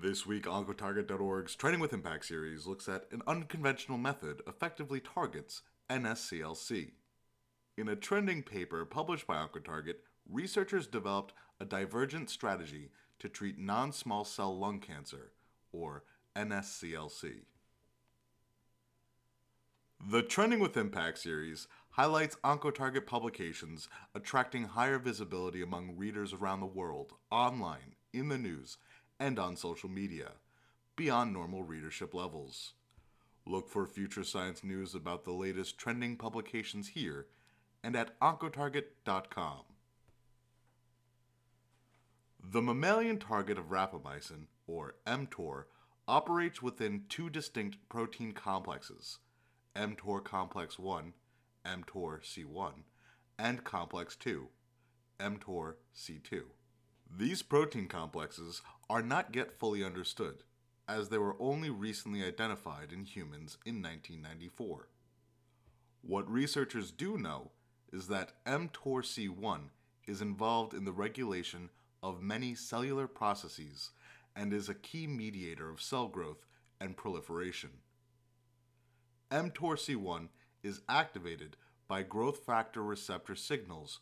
This week, OncoTarget.org's Trending with Impact series looks at an unconventional method effectively targets NSCLC. In a trending paper published by OncoTarget, researchers developed a divergent strategy to treat non small cell lung cancer, or NSCLC. The Trending with Impact series highlights OncoTarget publications attracting higher visibility among readers around the world, online, in the news, and on social media, beyond normal readership levels. Look for future science news about the latest trending publications here and at oncotarget.com. The mammalian target of rapamycin, or mTOR, operates within two distinct protein complexes mTOR complex 1, mTOR C1, and complex 2, mTOR C2. These protein complexes are not yet fully understood, as they were only recently identified in humans in 1994. What researchers do know is that mTORC1 is involved in the regulation of many cellular processes and is a key mediator of cell growth and proliferation. mTORC1 is activated by growth factor receptor signals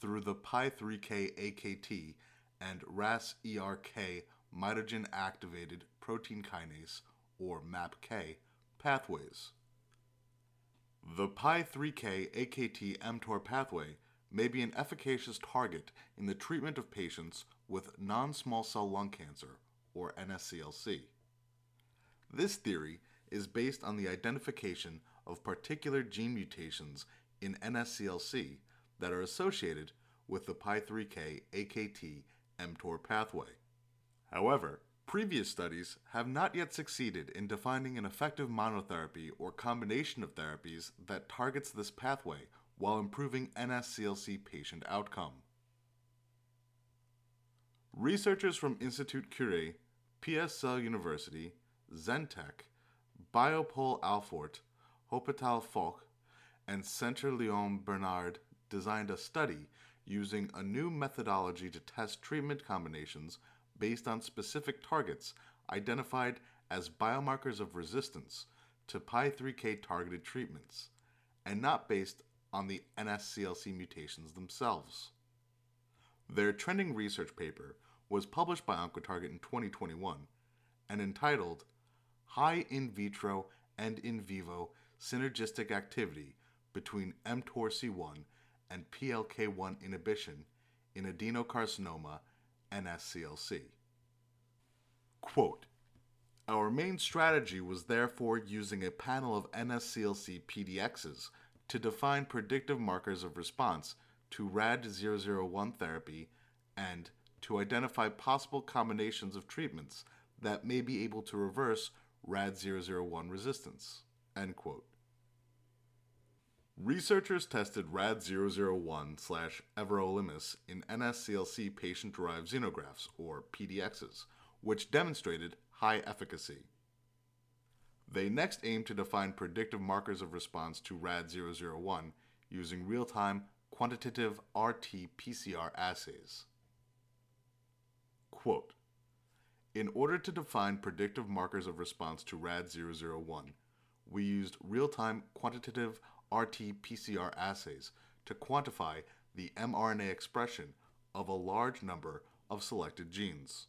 through the PI3K AKT and RAS ERK mitogen activated protein kinase, or MAPK, pathways. The PI3K AKT mTOR pathway may be an efficacious target in the treatment of patients with non small cell lung cancer, or NSCLC. This theory is based on the identification of particular gene mutations in NSCLC that are associated with the PI3K AKT mTOR pathway. However, previous studies have not yet succeeded in defining an effective monotherapy or combination of therapies that targets this pathway while improving NSCLC patient outcome. Researchers from Institut Curie, PSL University, XenTech, Biopôle Alfort, Hôpital Foch, and Centre Léon Bernard designed a study using a new methodology to test treatment combinations based on specific targets identified as biomarkers of resistance to PI3K targeted treatments, and not based on the NSCLC mutations themselves. Their trending research paper was published by OncoTarget in 2021 and entitled High in Vitro and In Vivo Synergistic Activity between mTORC1 and PLK1 inhibition in adenocarcinoma NSCLC. Quote, Our main strategy was therefore using a panel of NSCLC PDXs to define predictive markers of response to RAD001 therapy and to identify possible combinations of treatments that may be able to reverse RAD001 resistance. End quote. Researchers tested RAD001 slash everolimus in NSCLC patient derived xenografts, or PDXs, which demonstrated high efficacy. They next aimed to define predictive markers of response to RAD001 using real time quantitative RT PCR assays. Quote In order to define predictive markers of response to RAD001, we used real time quantitative RT PCR assays to quantify the mRNA expression of a large number of selected genes.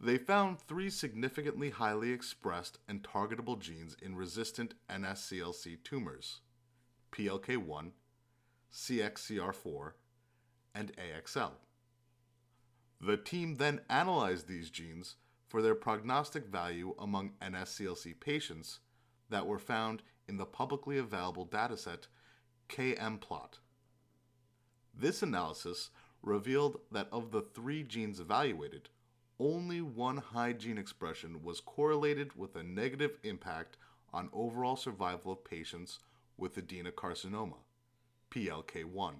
They found three significantly highly expressed and targetable genes in resistant NSCLC tumors PLK1, CXCR4, and AXL. The team then analyzed these genes for their prognostic value among NSCLC patients that were found in the publicly available dataset KMPLOT. This analysis revealed that of the three genes evaluated, only one high gene expression was correlated with a negative impact on overall survival of patients with adenocarcinoma, PLK1.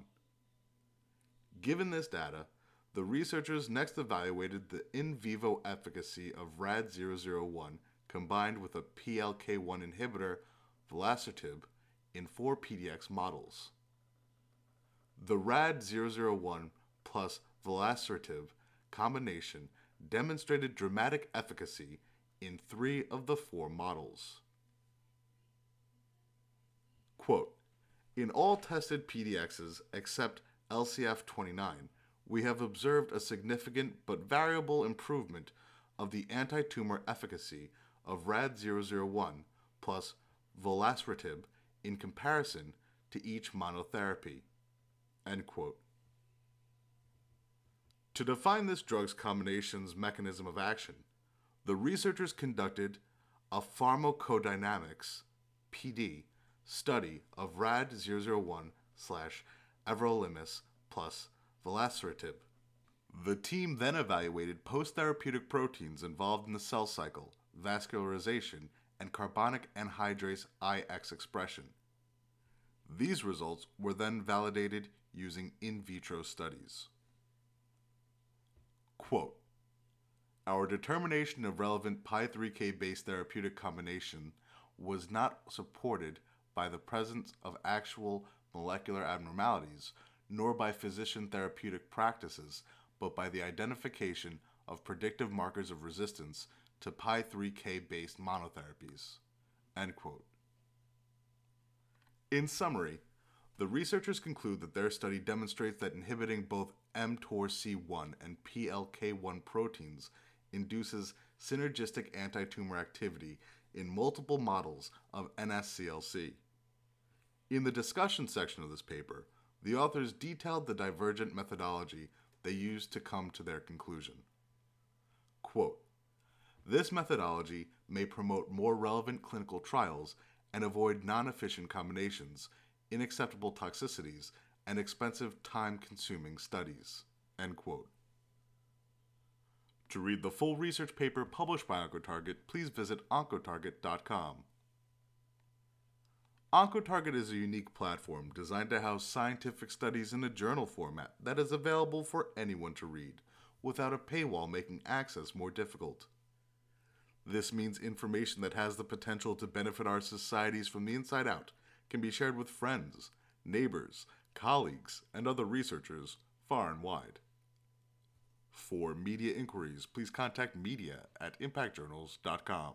Given this data, the researchers next evaluated the in vivo efficacy of RAD001 combined with a PLK1 inhibitor, volasertib, in four PDX models. The RAD001 plus volasertib combination demonstrated dramatic efficacy in three of the four models. Quote, in all tested PDXs except LCF29, we have observed a significant but variable improvement of the anti tumor efficacy of RAD001 plus volasertib in comparison to each monotherapy. To define this drug's combination's mechanism of action, the researchers conducted a pharmacodynamics PD study of RAD001 slash everolimus plus volasertib. The team then evaluated post therapeutic proteins involved in the cell cycle, vascularization, and carbonic anhydrase IX expression. These results were then validated using in vitro studies. Quote, Our determination of relevant Pi3K based therapeutic combination was not supported by the presence of actual molecular abnormalities, nor by physician therapeutic practices, but by the identification of predictive markers of resistance to Pi3K based monotherapies. End quote. In summary, the researchers conclude that their study demonstrates that inhibiting both mTORC1 and PLK1 proteins induces synergistic anti tumor activity in multiple models of NSCLC. In the discussion section of this paper, the authors detailed the divergent methodology they used to come to their conclusion. Quote, this methodology may promote more relevant clinical trials and avoid non efficient combinations, unacceptable toxicities, and expensive time consuming studies. To read the full research paper published by OncoTarget, please visit oncotarget.com. OncoTarget is a unique platform designed to house scientific studies in a journal format that is available for anyone to read, without a paywall making access more difficult. This means information that has the potential to benefit our societies from the inside out can be shared with friends, neighbors, colleagues, and other researchers far and wide. For media inquiries, please contact media at impactjournals.com.